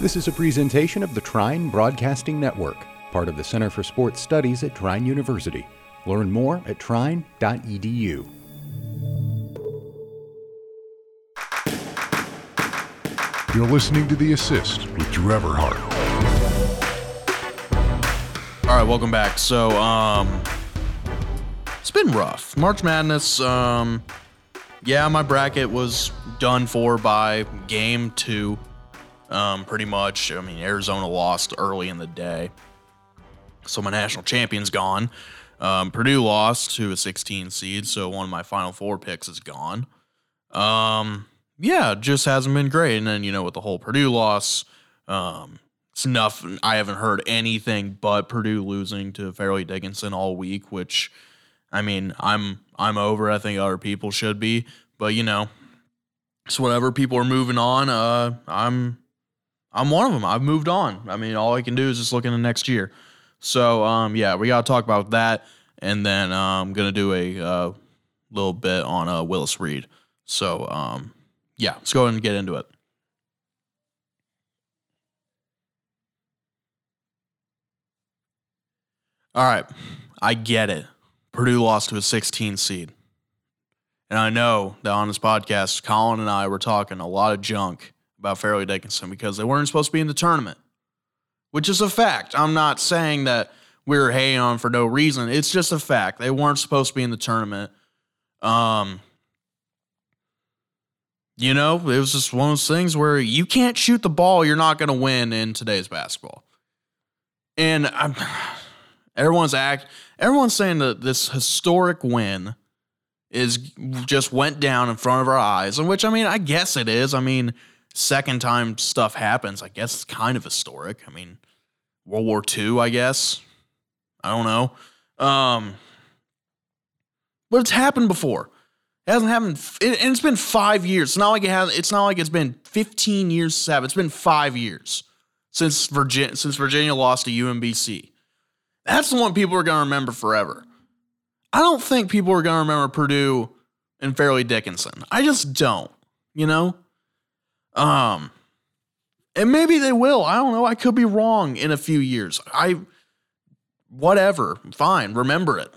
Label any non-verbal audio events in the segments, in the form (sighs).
This is a presentation of the Trine Broadcasting Network, part of the Center for Sports Studies at Trine University. Learn more at trine.edu. You're listening to The Assist with Drew Everhart. All right, welcome back. So, um, it's been rough. March Madness, um, yeah, my bracket was done for by game two, um, pretty much. I mean, Arizona lost early in the day, so my national champion's gone. Um, Purdue lost to a 16 seed, so one of my final four picks is gone. Um, yeah, just hasn't been great. And then, you know, with the whole Purdue loss, um, it's nothing. I haven't heard anything but Purdue losing to Fairleigh Dickinson all week, which, I mean, I'm I'm over. I think other people should be, but you know, it's whatever. People are moving on. Uh, I'm I'm one of them. I've moved on. I mean, all I can do is just look into next year. So, um, yeah, we got to talk about that, and then I'm gonna do a uh, little bit on uh, Willis Reed. So, um, yeah, let's go ahead and get into it. All right, I get it. Purdue lost to a 16 seed. And I know that on this podcast, Colin and I were talking a lot of junk about Fairleigh Dickinson because they weren't supposed to be in the tournament, which is a fact. I'm not saying that we are hating on for no reason. It's just a fact. They weren't supposed to be in the tournament. Um, you know, it was just one of those things where you can't shoot the ball, you're not going to win in today's basketball. And I'm, (sighs) everyone's act, everyone's saying that this historic win is just went down in front of our eyes, and which I mean, I guess it is. I mean, second time stuff happens, I guess it's kind of historic. I mean, World War II, I guess. I don't know. Um, but it's happened before. It hasn't happened, and it's been five years. It's not like it has. It's not like it's been 15 years. Seven. It's been five years since Virginia since Virginia lost to UMBC. That's the one people are going to remember forever. I don't think people are going to remember Purdue and Fairleigh Dickinson. I just don't. You know. Um, and maybe they will. I don't know. I could be wrong in a few years. I, whatever. Fine. Remember it.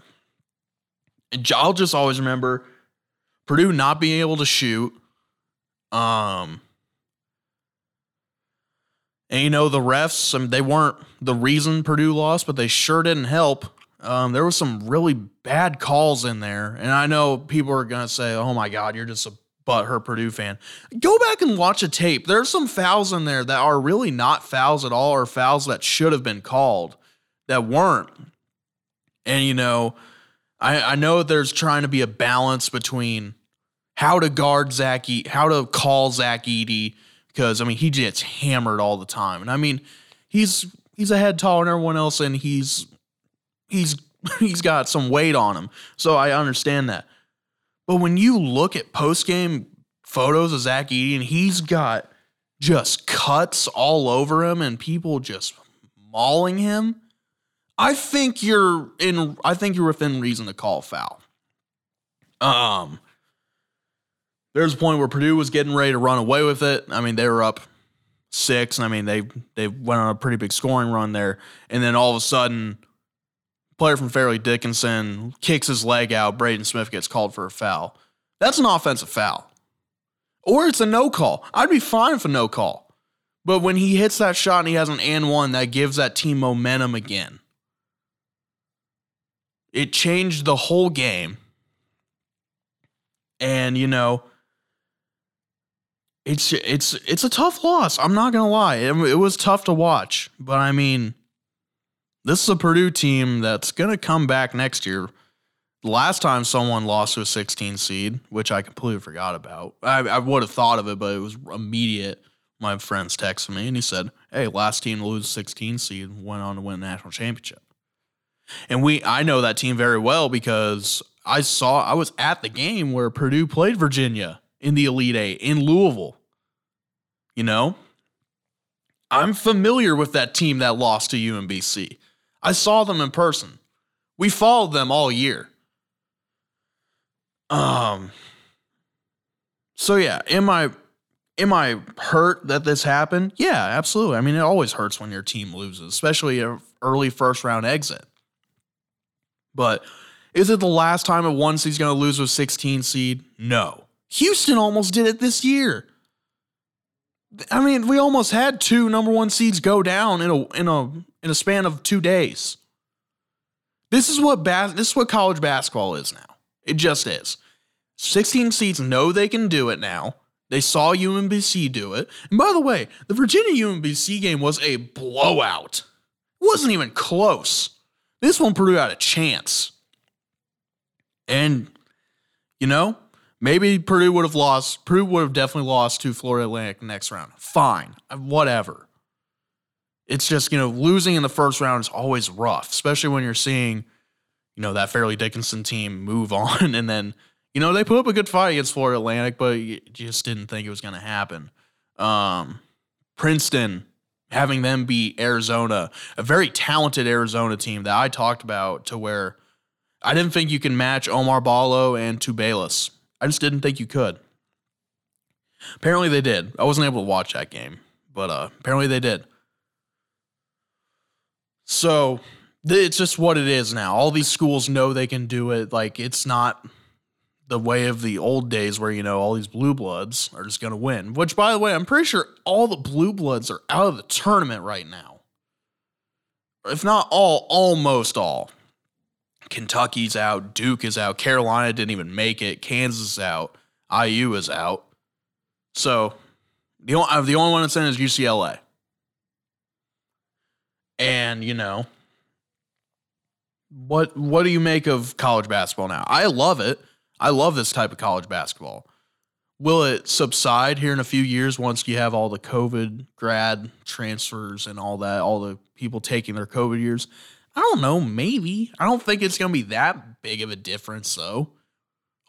And I'll just always remember Purdue not being able to shoot. Um, and you know the refs, I mean, they weren't the reason Purdue lost, but they sure didn't help. Um, there was some really bad calls in there, and I know people are gonna say, "Oh my God, you're just a butthurt Purdue fan." Go back and watch a tape. There's some fouls in there that are really not fouls at all, or fouls that should have been called that weren't. And you know, I, I know there's trying to be a balance between how to guard Zach, e- how to call Zach Edey, because I mean he gets hammered all the time, and I mean he's he's a head taller than everyone else, and he's he's (laughs) he's got some weight on him, so I understand that. But when you look at post game photos of Zach Edey, and he's got just cuts all over him, and people just mauling him. I think you're in. I think you're within reason to call foul. Um, there's a point where Purdue was getting ready to run away with it. I mean, they were up six, and I mean they they went on a pretty big scoring run there, and then all of a sudden, player from Fairleigh Dickinson kicks his leg out. Braden Smith gets called for a foul. That's an offensive foul, or it's a no call. I'd be fine a no call, but when he hits that shot and he has an and one, that gives that team momentum again. It changed the whole game. And, you know, it's it's it's a tough loss. I'm not gonna lie. It, it, was tough to watch, but I mean, this is a Purdue team that's gonna come back next year. Last time someone lost to a 16 seed, which I completely forgot about, I, I would have thought of it, but it was immediate. My friends texted me and he said, "Hey, last team to lose 16 seed went on to win national championship." And we, I know that team very well because I saw, I was at the game where Purdue played Virginia in the Elite Eight in Louisville. You know, I'm familiar with that team that lost to UMBC. I saw them in person. We followed them all year. Um. So yeah, am I Am I hurt that this happened? Yeah, absolutely. I mean, it always hurts when your team loses, especially an early first round exit. But is it the last time a one seed's going to lose with 16 seed? No. Houston almost did it this year. I mean, we almost had two number one seeds go down in a in a in a span of two days. This is what bas- this is what college basketball is now. It just is. 16 seeds know they can do it now. They saw UMBC do it. And by the way, the Virginia UMBC game was a blowout. It wasn't even close. This one Purdue had a chance. And, you know, maybe Purdue would have lost. Purdue would have definitely lost to Florida Atlantic next round. Fine. Whatever. It's just, you know, losing in the first round is always rough, especially when you're seeing, you know, that Fairleigh Dickinson team move (laughs) on and then you know, they put up a good fight against Florida Atlantic, but you just didn't think it was going to happen. Um, Princeton having them beat Arizona, a very talented Arizona team that I talked about to where I didn't think you can match Oumar Ballo and Tubelis. I just didn't think you could. Apparently they did. I wasn't able to watch that game, but uh, apparently they did. So it's just what it is now. All these schools know they can do it. Like it's not the way of the old days where you know all these blue bloods are just going to win which by the way i'm pretty sure all the blue bloods are out of the tournament right now if not all almost all kentucky's out duke is out carolina didn't even make it kansas is out iu is out so the only, uh, the only one that's in is ucla and you know what what do you make of college basketball now i love it I love this type of college basketball. Will it subside here in a few years once you have all the COVID grad transfers and all that, all the people taking their COVID years? I don't know, maybe. I don't think it's going to be that big of a difference, though.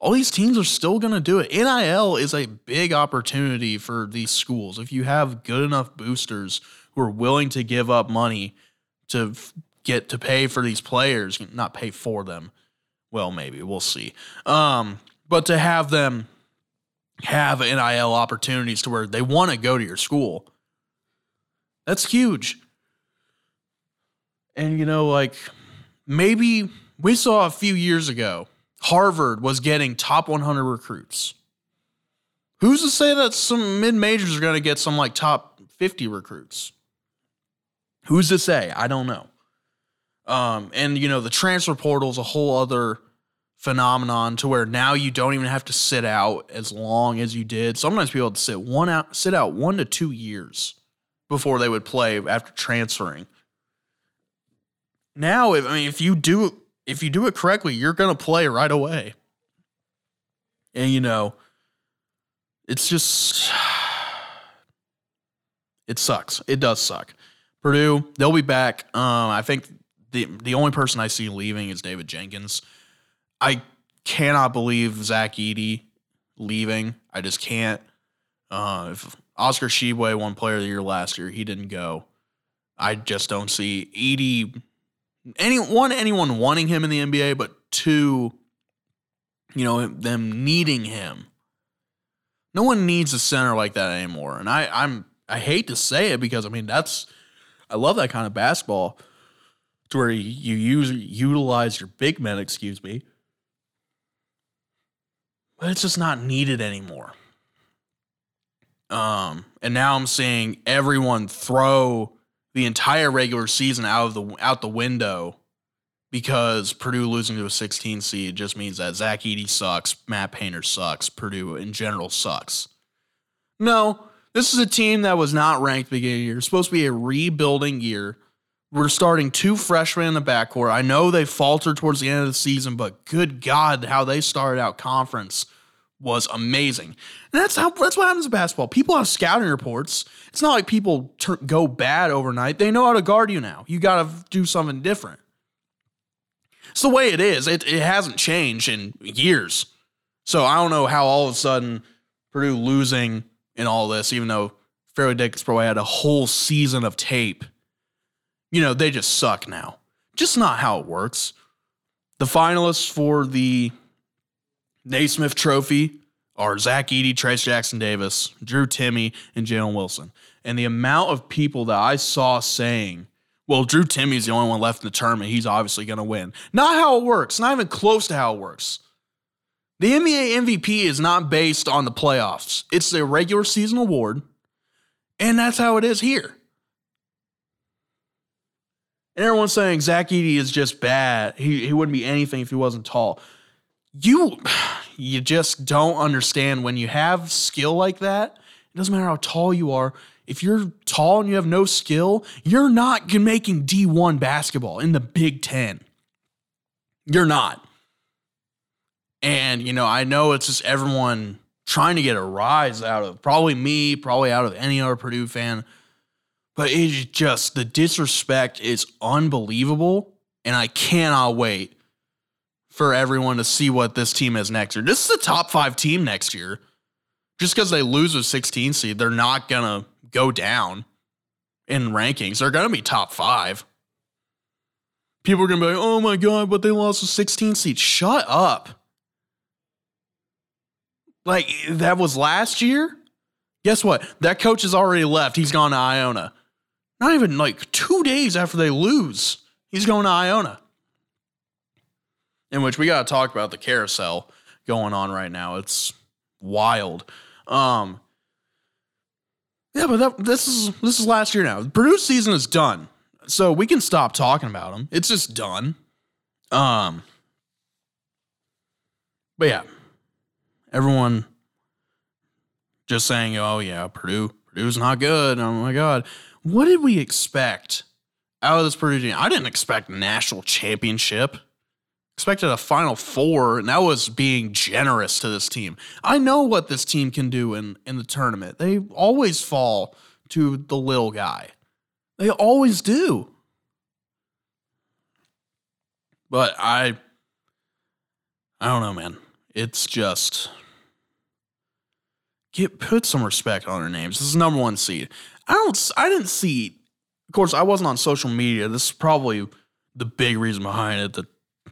All these teams are still going to do it. NIL is a big opportunity for these schools. If you have good enough boosters who are willing to give up money to get to pay for these players, not pay for them, well, maybe we'll see. Um, but to have them have NIL opportunities to where they want to go to your school, that's huge. And you know, like maybe we saw a few years ago, Harvard was getting top 100 recruits. Who's to say that some mid majors are going to get some like top 50 recruits? Who's to say? I don't know. Um, and you know, the transfer portal is a whole other phenomenon to where now you don't even have to sit out as long as you did. Sometimes people had to sit one out, sit out one to two years before they would play after transferring. Now, if, I mean, if you do if you do it correctly, you're to play right away. And you know, it's just (sighs) it sucks. It does suck. Purdue, they'll be back. Um, I think the the only person I see leaving is David Jenkins. I cannot believe Zach Edey leaving. I just can't. Uh, if Oscar Tshiebwe won Player of the Year last year, he didn't go. I just don't see Edey. Any one anyone wanting him in the NBA, but two, you know, them needing him. No one needs a center like that anymore. And I, I'm I hate to say it because I mean that's I love that kind of basketball to where you use utilize your big men, excuse me, but it's just not needed anymore. Um, and now I'm seeing everyone throw the entire regular season out of the out the window because Purdue losing to a 16 seed just means that Zach Edey sucks, Matt Painter sucks, Purdue in general sucks. No, this is a team that was not ranked beginning of the year. It's supposed to be a rebuilding year. We're starting two freshmen in the backcourt. I know they faltered towards the end of the season, but good God, how they started out conference was amazing. And that's how that's what happens in basketball. People have scouting reports. It's not like people ter- go bad overnight. They know how to guard you now. You got to do something different. It's the way it is. It it hasn't changed in years. So I don't know how all of a sudden Purdue losing in all this, even though Fairleigh Dickinson probably had a whole season of tape you know, they just suck now. Just not how it works. The finalists for the Naismith Trophy are Zach Edey, Trayce Jackson Davis, Drew Timme, and Jalen Wilson. And the amount of people that I saw saying, well, Drew Timme's the only one left in the tournament. He's obviously going to win. Not how it works. Not even close to how it works. The NBA MVP is not based on the playoffs. It's a regular season award, and that's how it is here. And everyone's saying Zach Edey is just bad. He, he wouldn't be anything if he wasn't tall. You (sighs) you just don't understand when you have skill like that. It doesn't matter how tall you are. If you're tall and you have no skill, you're not making D1 basketball in the Big Ten. You're not. And, you know, I know it's just everyone trying to get a rise out of probably me, probably out of any other Purdue fan. But it's just the disrespect is unbelievable. And I cannot wait for everyone to see what this team is next year. This is a top five team next year. Just because they lose a 16 seed, they're not going to go down in rankings. They're going to be top five. People are going to be like, oh my God, but they lost a 16 seed. Shut up. Like, that was last year? Guess what? That coach has already left. He's gone to Iona. Not even like two days after they lose, he's going to Iona. In which we got to talk about the carousel going on right now. It's wild. Um, yeah, but that, this is this is last year now. Purdue season is done, so we can stop talking about them. It's just done. Um, but yeah, everyone just saying, "Oh yeah, Purdue, Purdue's not good." Oh my god, what did we expect out of this Purdue team? I didn't expect national championship. Expected a Final Four, and that was being generous to this team. I know what this team can do in in the tournament. They always fall to the little guy. They always do. But I I don't know, man. It's just get put some respect on their names. This is number one seed. I don't I didn't see of course I wasn't on social media. This is probably the big reason behind it. The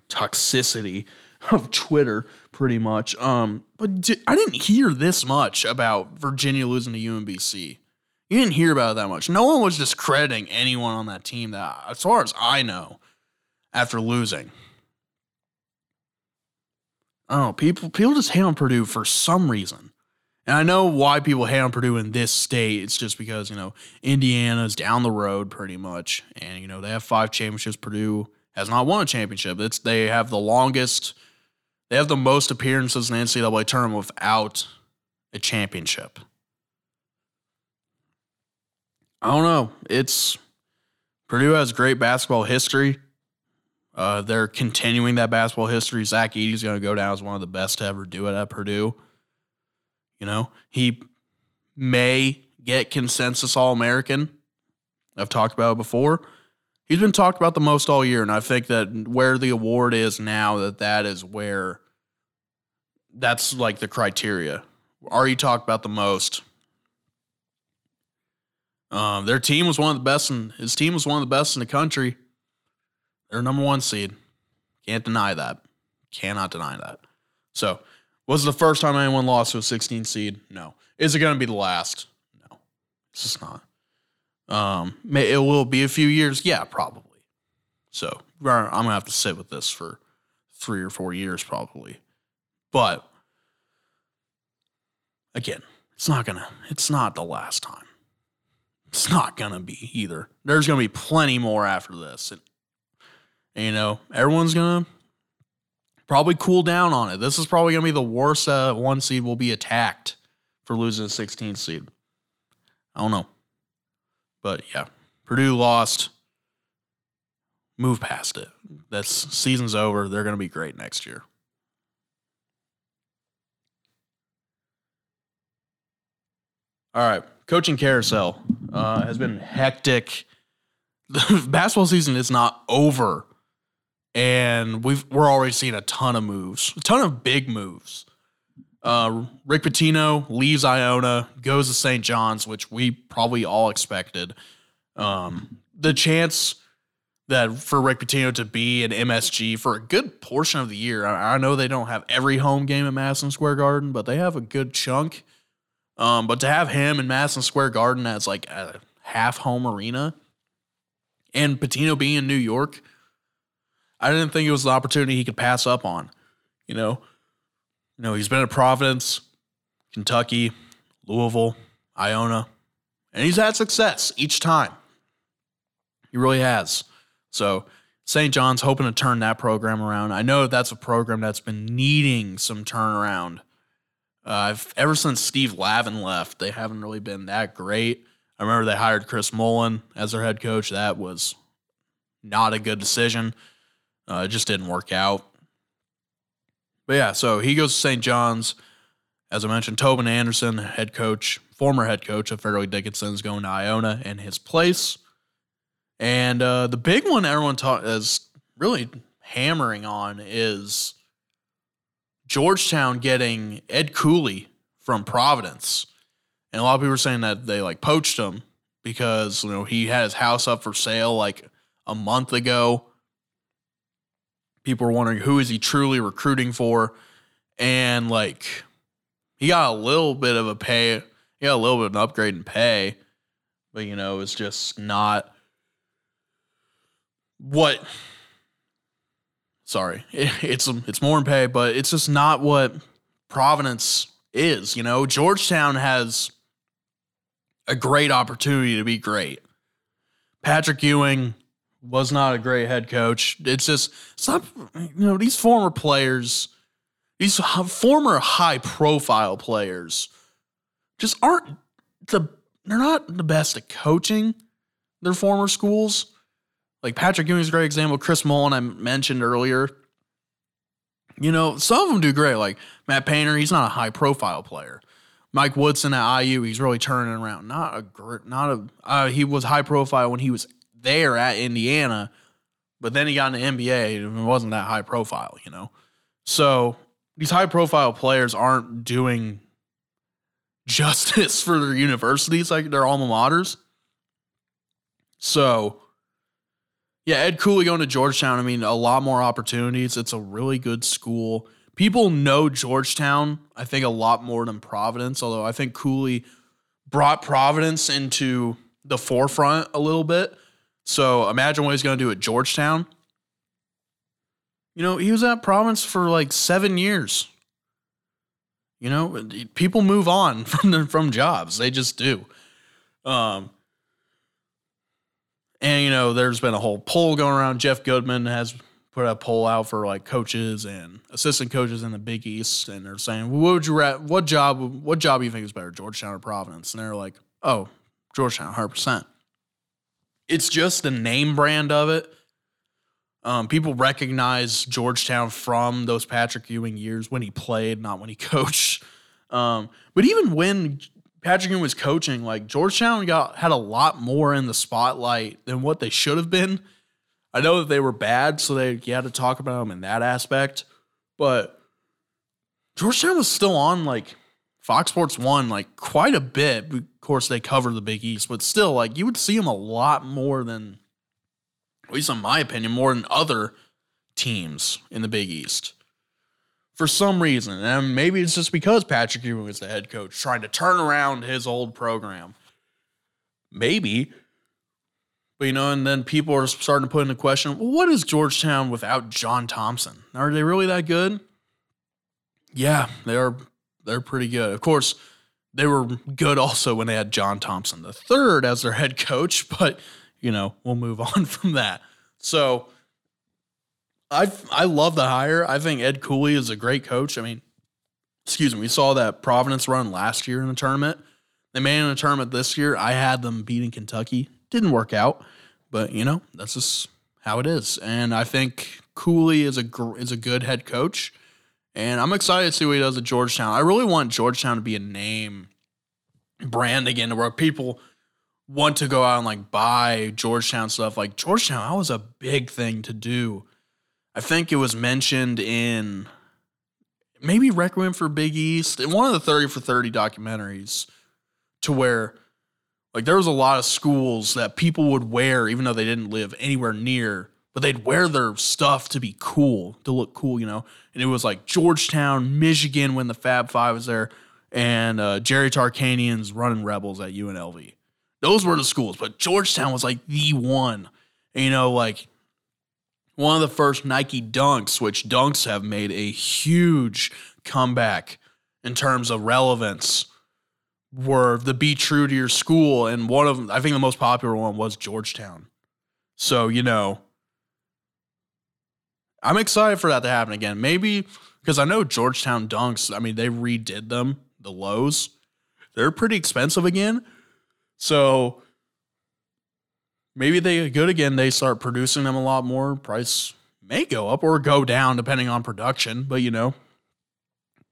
toxicity of Twitter, pretty much. Um, but I didn't hear this much about Virginia losing to UMBC. You didn't hear about it that much. No one was discrediting anyone on that team that, as far as I know, after losing. Oh, people people just hate on Purdue for some reason. And I know why people hate on Purdue in this state. It's just because, you know, Indiana's down the road pretty much. And, you know, they have five championships. Purdue has not won a championship. It's they have the longest, they have the most appearances in the NCAA tournament without a championship. I don't know. It's Purdue has great basketball history. Uh, they're continuing that basketball history. Zach Edey's going to go down as one of the best to ever do it at Purdue. You know, he may get consensus All American. I've talked about it before he's been talked about the most all year, and I think that where the award is now, that that is where that's like the criteria. Are you talked about the most? Um, their team was one of the best, and his team was one of the best in the country. They're number one seed. Can't deny that. Cannot deny that. So, was it the first time anyone lost to a 16 seed? No. Is it going to be the last? No. It's just not. Um, may, it will be a few years. Yeah, probably. So I'm gonna have to sit with this for three or four years probably. But again, it's not gonna. It's not the last time. It's not gonna be either. There's gonna be plenty more after this, and you know everyone's gonna probably cool down on it. This is probably gonna be the worst uh, one seed will be attacked for losing a 16 seed. I don't know. But yeah, Purdue lost. Move past it. That's season's over. They're to be great next year. All right, coaching carousel uh, has been hectic. The (laughs) basketball season is not over, and we've we're already seeing a ton of moves, a ton of big moves. Uh, Rick Pitino leaves Iona, goes to St. John's, which we probably all expected. Um, the chance that for Rick Pitino to be an MSG for a good portion of the year. I, I know they don't have every home game at Madison Square Garden, but they have a good chunk. Um, but to have him in Madison Square Garden as like a half home arena and Pitino being in New York, I didn't think it was an opportunity he could pass up on. You know, you know, he's been at Providence, Kentucky, Louisville, Iona, and he's had success each time. He really has. So St. John's hoping to turn that program around. I know that's a program that's been needing some turnaround. Uh, ever since Steve Lavin left, they haven't really been that great. I remember they hired Chris Mullin as their head coach. That was not a good decision. Uh, it just didn't work out. But yeah, so he goes to St. John's. As I mentioned, Tobin Anderson, head coach, former head coach of Fairleigh Dickinson, is going to Iona in his place. And uh, the big one everyone ta- is really hammering on is Georgetown getting Ed Cooley from Providence. And a lot of people are saying that they like poached him because, you know, he had his house up for sale like a month ago. People were wondering who is he truly recruiting for? And like he got a little bit of a pay, he got a little bit of an upgrade in pay, but you know, it's just not what sorry (laughs) it's it's more in pay but it's just not what providence is you know georgetown has a great opportunity to be great patrick ewing was not a great head coach it's just not you know these former players these former high profile players just aren't the they're not the best at coaching their former schools like Patrick Ewing's a great example. Chris Mullin, I mentioned earlier. You know, some of them do great. Like Matt Painter, he's not a high profile player. Mike Woodson at IU, he's really turning around. Not a not a uh, he was high profile when he was there at Indiana, but then he got in the NBA and it wasn't that high profile, you know. So these high profile players aren't doing justice (laughs) for their universities like their alma maters. So yeah, Ed Cooley going to Georgetown. I mean, a lot more opportunities. It's a really good school. People know Georgetown, I think, a lot more than Providence, although I think Cooley brought Providence into the forefront a little bit. So imagine what he's going to do at Georgetown. You know, he was at Providence for like seven years. You know, people move on (laughs) from from jobs. They just do. Um, and you know, there's been a whole poll going around. Jeff Goodman has put a poll out for like coaches and assistant coaches in the Big East, and they're saying, "What would you ra- what job what job do you think is better, Georgetown or Providence?" And they're like, "Oh, Georgetown, hundred percent." It's just the name brand of it. Um, people recognize Georgetown from those Patrick Ewing years when he played, not when he (laughs) coached. Um, but even when Patrick Ewing was coaching, like Georgetown got had a lot more in the spotlight than what they should have been. I know that they were bad, so they you had to talk about them in that aspect. But Georgetown was still on like Fox Sports One like quite a bit. Of course, they cover the Big East, but still, like you would see them a lot more than, at least in my opinion, more than other teams in the Big East for some reason. And maybe it's just because Patrick Ewing was the head coach trying to turn around his old program. Maybe. But you know, and then people are starting to put into question, well, what is Georgetown without John Thompson? Are they really that good? Yeah, they are they're pretty good. Of course, they were good also when they had John Thompson the third as their head coach, (laughs) but you know, we'll move (laughs) on from that. So I I love the hire. I think Ed Cooley is a great coach. I mean, excuse me, we saw that Providence run last year in the tournament. They made it in the tournament this year. I had them beating Kentucky. Didn't work out, but you know that's just how it is. And I think Cooley is a is a good head coach, and I'm excited to see what he does at Georgetown. I really want Georgetown to be a name brand again, where people want to go out and like buy Georgetown stuff. Like Georgetown, that was a big thing to do I think it was mentioned in maybe Requiem for Big East in one of the 30 for 30 documentaries to where Like there was a lot of schools that people would wear even though they didn't live anywhere near, but they'd wear their stuff to be cool, to look cool, you know. And it was like Georgetown, Michigan when the Fab Five was there, and uh, Jerry Tarkanian's running Rebels at UNLV. Those were the schools, but Georgetown was like the one. And, you know, like one of the first Nike dunks, which dunks have made a huge comeback in terms of relevance, were the be true to your school. And one of them, I think the most popular one was Georgetown. So, you know, I'm excited for that to happen again. Maybe because I know Georgetown dunks, I mean, they redid them, the lows. They're pretty expensive again. So maybe they good again. They start producing them a lot more. Price may go up or go down depending on production, but you know,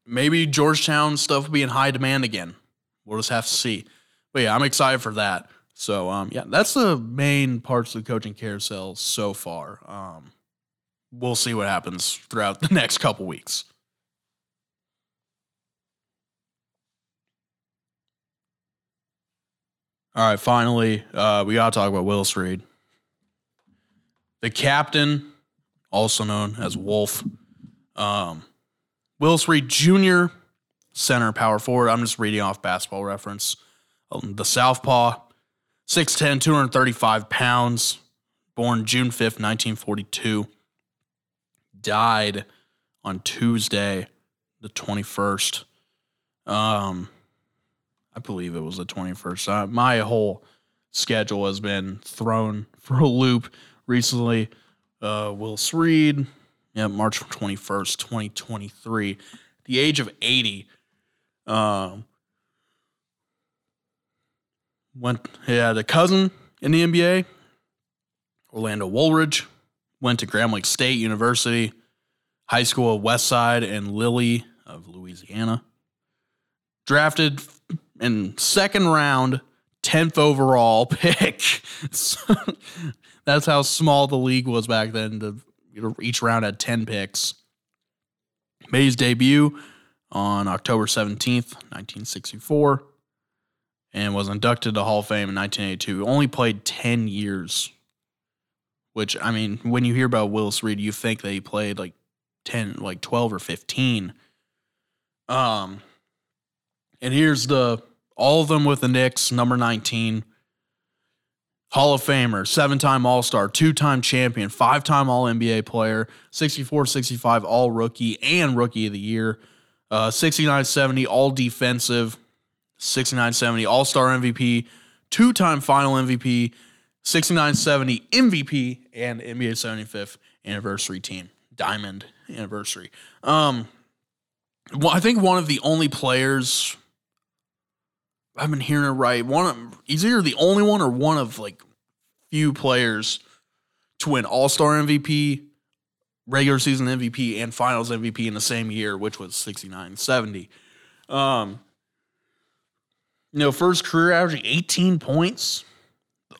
maybe Georgetown stuff will be in high demand again. We'll just have to see. But yeah, I'm excited for that. So um, yeah, that's the main parts of the coaching carousel so far. Um, we'll see what happens throughout the (laughs) next couple weeks. All right, finally, uh, we got to talk about Willis Reed. The captain, also known as Wolf, um, Willis Reed Jr., center, power forward. I'm just reading off basketball reference. Um, the Southpaw, 6'10, 235 pounds, born June 5th, 1942. Died on Tuesday, the 21st. Um, I believe it was the 21st. Uh, my whole schedule has been thrown (laughs) for a loop recently. Uh, Willis Reed, yeah, March 21st, 2023, the age of 80. Um, went, he had a cousin in the NBA, Orlando Woolridge, went to Lake State University, high school at Westside and Lillie of Louisiana. Drafted in second round, 10th overall (laughs) pick. So (laughs) that's how small the league was back then. To, you know, each round had 10 picks. Made his debut on October 17th, 1964, and was inducted to Hall of Fame in 1982. Only played 10 years, which, I mean, when you hear about Willis Reed, you think that he played like 10, like 12 or 15. Um, and here's the all of them with the Knicks, number 19. Hall of Famer, seven time All Star, two time champion, five time All NBA player, 64 65 All Rookie and Rookie of the Year, uh, 69 70 All Defensive, 69 70 All Star MVP, two time Final MVP, 69 70 MVP, and NBA 75th anniversary team, Diamond anniversary. Um, well, I think one of the only players I've been hearing it right. One of he's either the only one or one of like few players to win All Star MVP, regular season MVP, and Finals MVP in the same year, which was 69 70. Um, you know, first career averaging 18 points,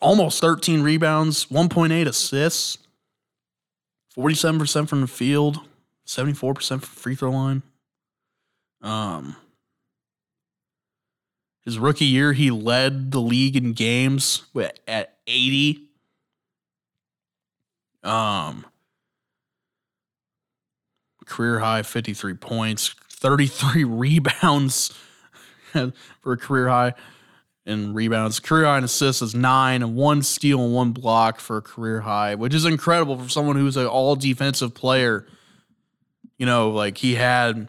almost 13 rebounds, 1.8 assists, 47% from the field, 74% from free throw line. Um, his rookie year, he led the league in games at 80. Um, career high 53 points, 33 (laughs) rebounds (laughs) for a career high in rebounds. Career high in assists is nine, and one steal and one block for a career high, which is incredible for someone who's an all defensive player. You know, like he had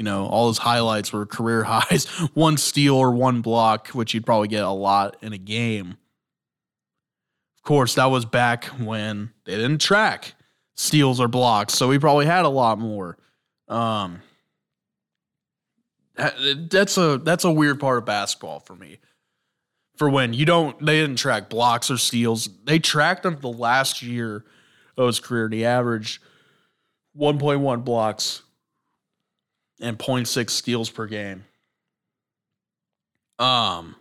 you know, all his highlights were career (laughs) highs, one steal or one block, which you'd probably get a lot in a game. Of course, that was back when they didn't track steals or blocks, so he probably had a lot more. Um, that's a that's a weird part of basketball for me. For when you don't, they didn't track blocks or steals. They tracked him the last year of his career, and he averaged 1.1 blocks, and 0.6 steals per game. Um,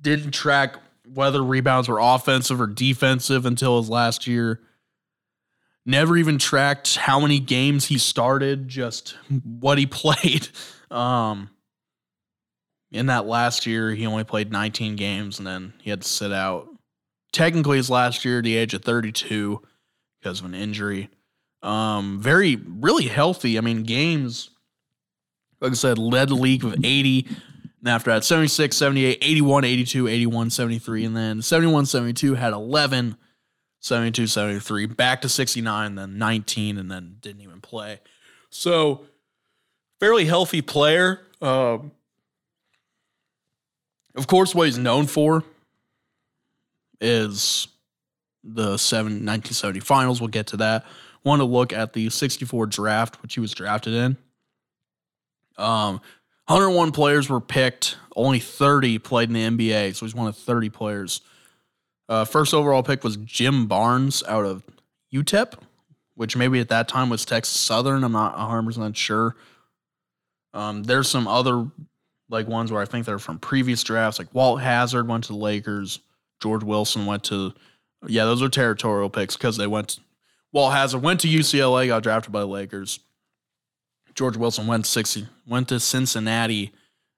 didn't track whether rebounds were offensive or defensive until his last year. Never even tracked how many games he started, just what he (laughs) played. Um, in that last year, he only played 19 games and then he had to sit out. Technically, his last year at the age of 32 because of an injury. Um, very, really healthy. I mean, games, like I said, led the league with 80. And after that, 76, 78, 81, 82, 81, 73. And then 71, 72 had 11, 72, 73, back to 69, then 19, and then didn't even play. So, fairly healthy player. Um, of course, what he's known for is the seven, 1970 finals. We'll get to that. Want to look at the 64 draft, which he was drafted in. Um, 101 players were picked. Only 30 played in the NBA, so he's one of 30 players. Uh, first overall pick was Jim Barnes out of UTEP, which maybe at that time was Texas Southern. I'm not 100% sure. Um, there's some other like ones where I think they're from previous drafts, like Walt Hazzard went to the Lakers, George Wilson went to, yeah, those are territorial picks because they went. Walt Hazzard went to UCLA, got drafted by the Lakers. George Wilson went sixty, went to Cincinnati,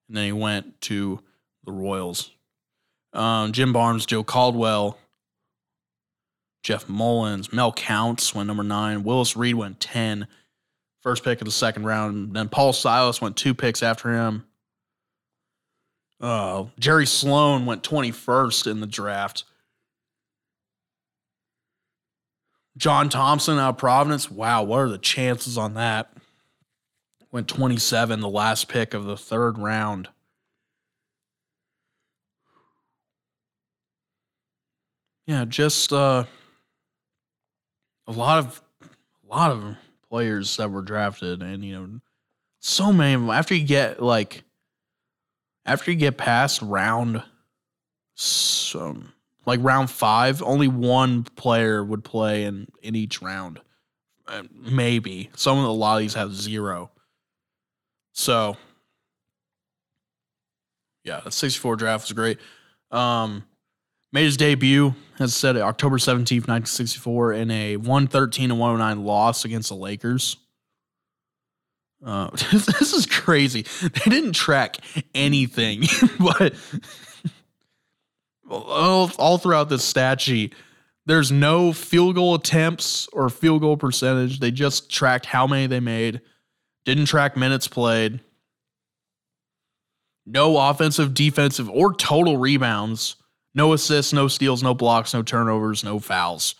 and then he went to the Royals. Um, Jim Barnes, Joe Caldwell, Jeff Mullins, Mel Counts went number nine. Willis Reed went 10, first pick of the second round. Then Paul Silas went two picks after him. Uh, Jerry Sloan went 21st in the draft. John Thompson out of Providence. Wow, what are the chances on that? Went 27, the last pick of the third round. Yeah, just uh, a lot of a lot of players that were drafted, and you know, so many of them. After you get like after you get past round some like round five, only one player would play in in each round. Uh, maybe some of the, a lot of these have zero. So yeah, the 64 draft was great. Um, made his debut, as I said, October 17th, 1964, in a 113 and 109 loss against the Lakers. Uh, (laughs) this is crazy. They didn't track anything, (laughs) but all, all throughout this stat sheet, there's no field goal attempts or field goal percentage. They just tracked how many they made, didn't track minutes played, no offensive, defensive, or total rebounds, no assists, no steals, no blocks, no turnovers, no fouls.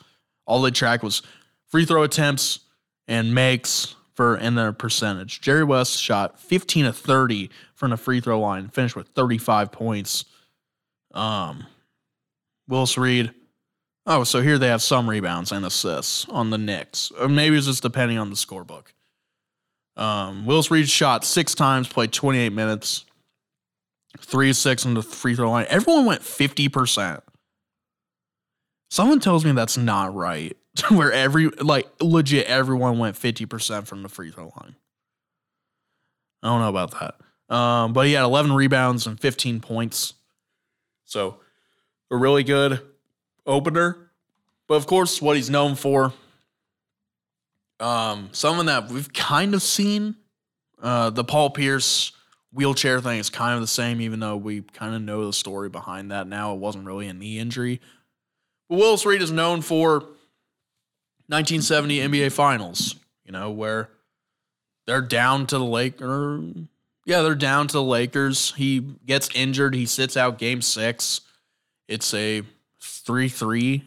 All they tracked was free throw attempts and makes for and their percentage. Jerry West shot 15 of 30 from the free throw line, finished with 35 points. Um, Willis Reed. Oh, so here they have some rebounds and assists on the Knicks. Or maybe it's just depending on the scorebook. Um, Willis Reed shot six times, played 28 minutes, three six on the free throw line. Everyone went 50%. Someone tells me that's not right. (laughs) where every like legit everyone went 50% from the free throw line. I don't know about that. Um, but he had 11 rebounds and 15 points. So a really good opener. But of course, what he's known for, um, someone that we've kind of seen, uh, the Paul Pierce wheelchair thing is kind of the same, even though we kind of know the story behind that now. It wasn't really a knee injury. But Willis Reed is known for 1970 NBA Finals, you know, where they're down to the Lakers. Yeah, they're down to the Lakers. He gets injured. He sits out game six. It's a 3 3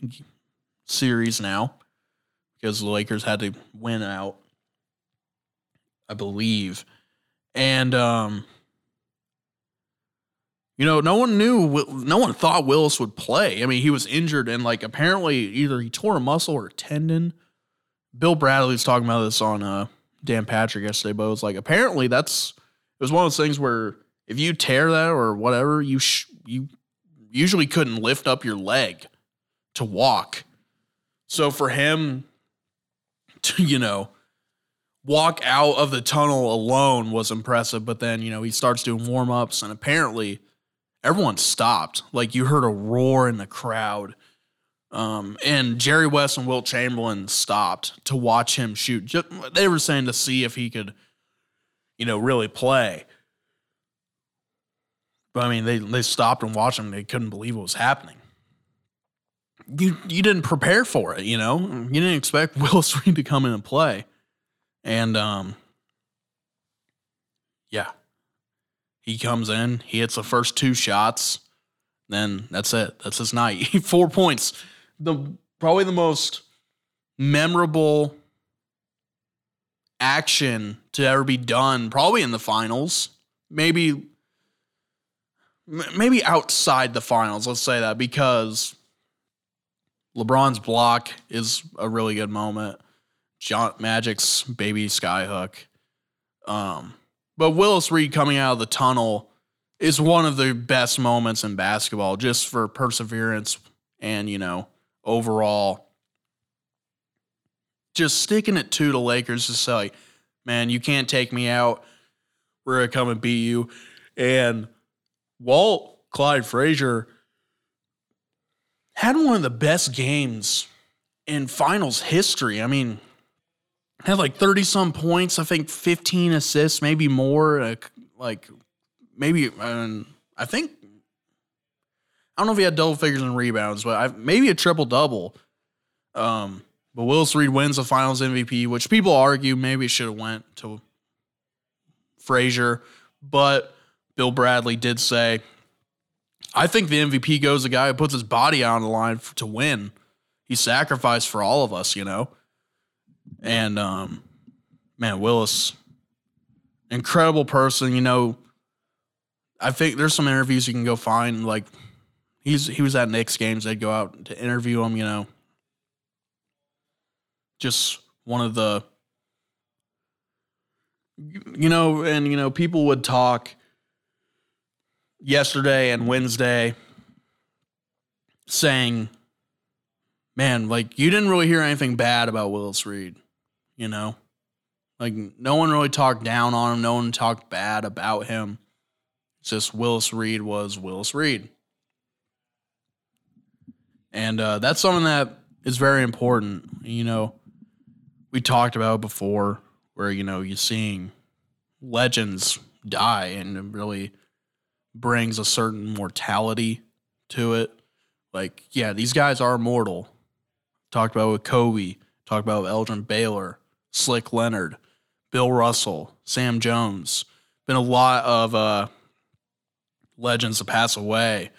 series now because the Lakers had to win out, I believe. And, um, you know, no one knew, no one thought Willis would play. I mean, he was injured and, like, apparently either he tore a muscle or a tendon. Bill Bradley was talking about this on uh, Dan Patrick yesterday, but it was like, apparently that's, it was one of those things where if you tear that or whatever, you, sh- you usually couldn't lift up your leg to walk. So for him to, you know, walk out of the tunnel alone was impressive. But then, you know, he starts doing warm ups and apparently everyone stopped. Like you heard a roar in the crowd. Um, and Jerry West and Wilt Chamberlain stopped to watch him shoot. They were saying to see if he could, you know, really play. But I mean, they they stopped and watched him. They couldn't believe what was happening. You you didn't prepare for it, you know. You didn't expect (laughs) Willis Reed to come in and play, and um, yeah, he comes in. He hits the first two shots. Then that's it. That's his night. (laughs) Four points. The probably the most memorable action to ever be done, probably in the finals. Maybe maybe outside the finals, let's say that because LeBron's block is a really good moment. John Magic's baby skyhook. Um, but Willis Reed coming out of the tunnel is one of the best moments in basketball, just for perseverance and, you know, overall just sticking it to the Lakers to say, man, you can't take me out. We're gonna come and beat you. And Walt Clyde Frazier had one of the best games in finals history. I mean, had like 30 some points, I think 15 assists, maybe more. Like, like maybe, I think, I don't know if he had double figures in rebounds, but I, maybe a triple double. Um, but Willis Reed wins the Finals MVP, which people argue maybe it should have went to Frazier, but Bill Bradley did say, "I think the MVP goes the guy who puts his body on the line for, to win. He sacrificed for all of us, you know." And um, man, Willis, incredible person. You know, I think there's some interviews you can go find. Like he's he was at Knicks games. They'd go out to interview him. You know, just one of the you know and you know people would talk yesterday and Wednesday saying man like you didn't really hear anything bad about Willis Reed you know? Like no one really talked down on him. No one talked bad about him. It's just Willis Reed was Willis Reed. And uh, that's something that is very important you know? We talked about before where you know you're seeing legends die and it really brings a certain mortality to it. Like yeah these guys are mortal. Talked about with kobe. Talked about with elgin baylor slick leonard bill russell sam jones been a lot of uh legends to pass away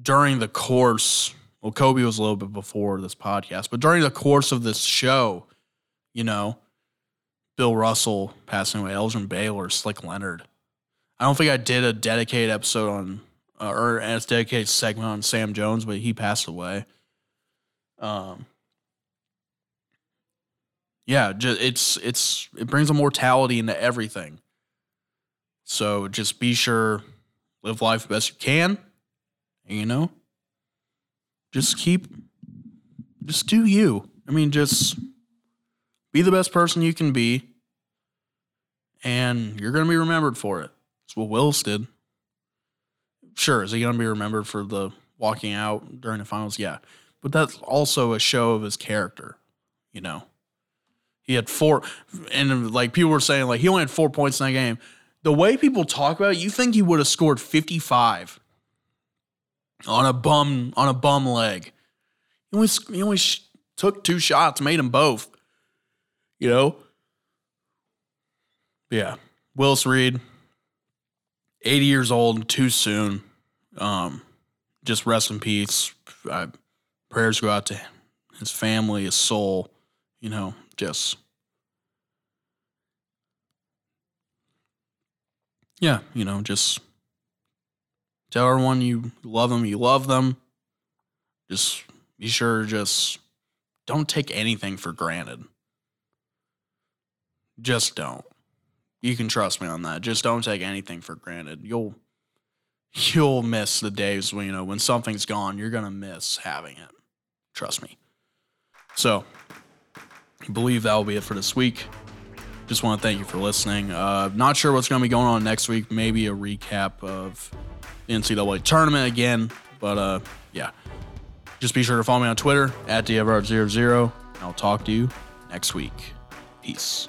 during the course well kobe was a little bit before this podcast but during the course of this show you know, Bill Russell passing away, Elgin Baylor, Slick Leonard. I don't think I did a dedicated episode on, uh, or a dedicated segment on Sam Jones, but he passed away. Um, yeah, just, it's it's it brings a mortality into everything. So just be sure, live life best you can. You know, just keep, just do you. I mean, just be the best person you can be, and you're to be remembered for it. That's what Willis did. Sure, is he to be remembered for the walking out during the finals? Yeah. But that's also a show of his character, you know. He had four, and like people were saying, like he only had four points in that game. The way people talk about it, you think he would have scored 55 on a bum on a bum leg. He only, he only took two shots, made them both. You know? Yeah. Willis Reed, 80 years old, too soon. Um, just rest in peace. I, prayers go out to his family, his soul, you know, just. Yeah, you know, just tell everyone you love them, you love them. Just be sure, just don't take anything for granted. Just don't. You can trust me on that. Just don't take anything for granted. You'll you'll miss the days when you know when something's gone, you're gonna miss having it. Trust me. So I believe that will be it for this week. Just want to thank you for listening. Uh, not sure what's going to be going on next week. Maybe a recap of the NCAA tournament again. But uh, yeah, just be sure to follow me on Twitter at DeVard00. I'll talk to you next week. Peace.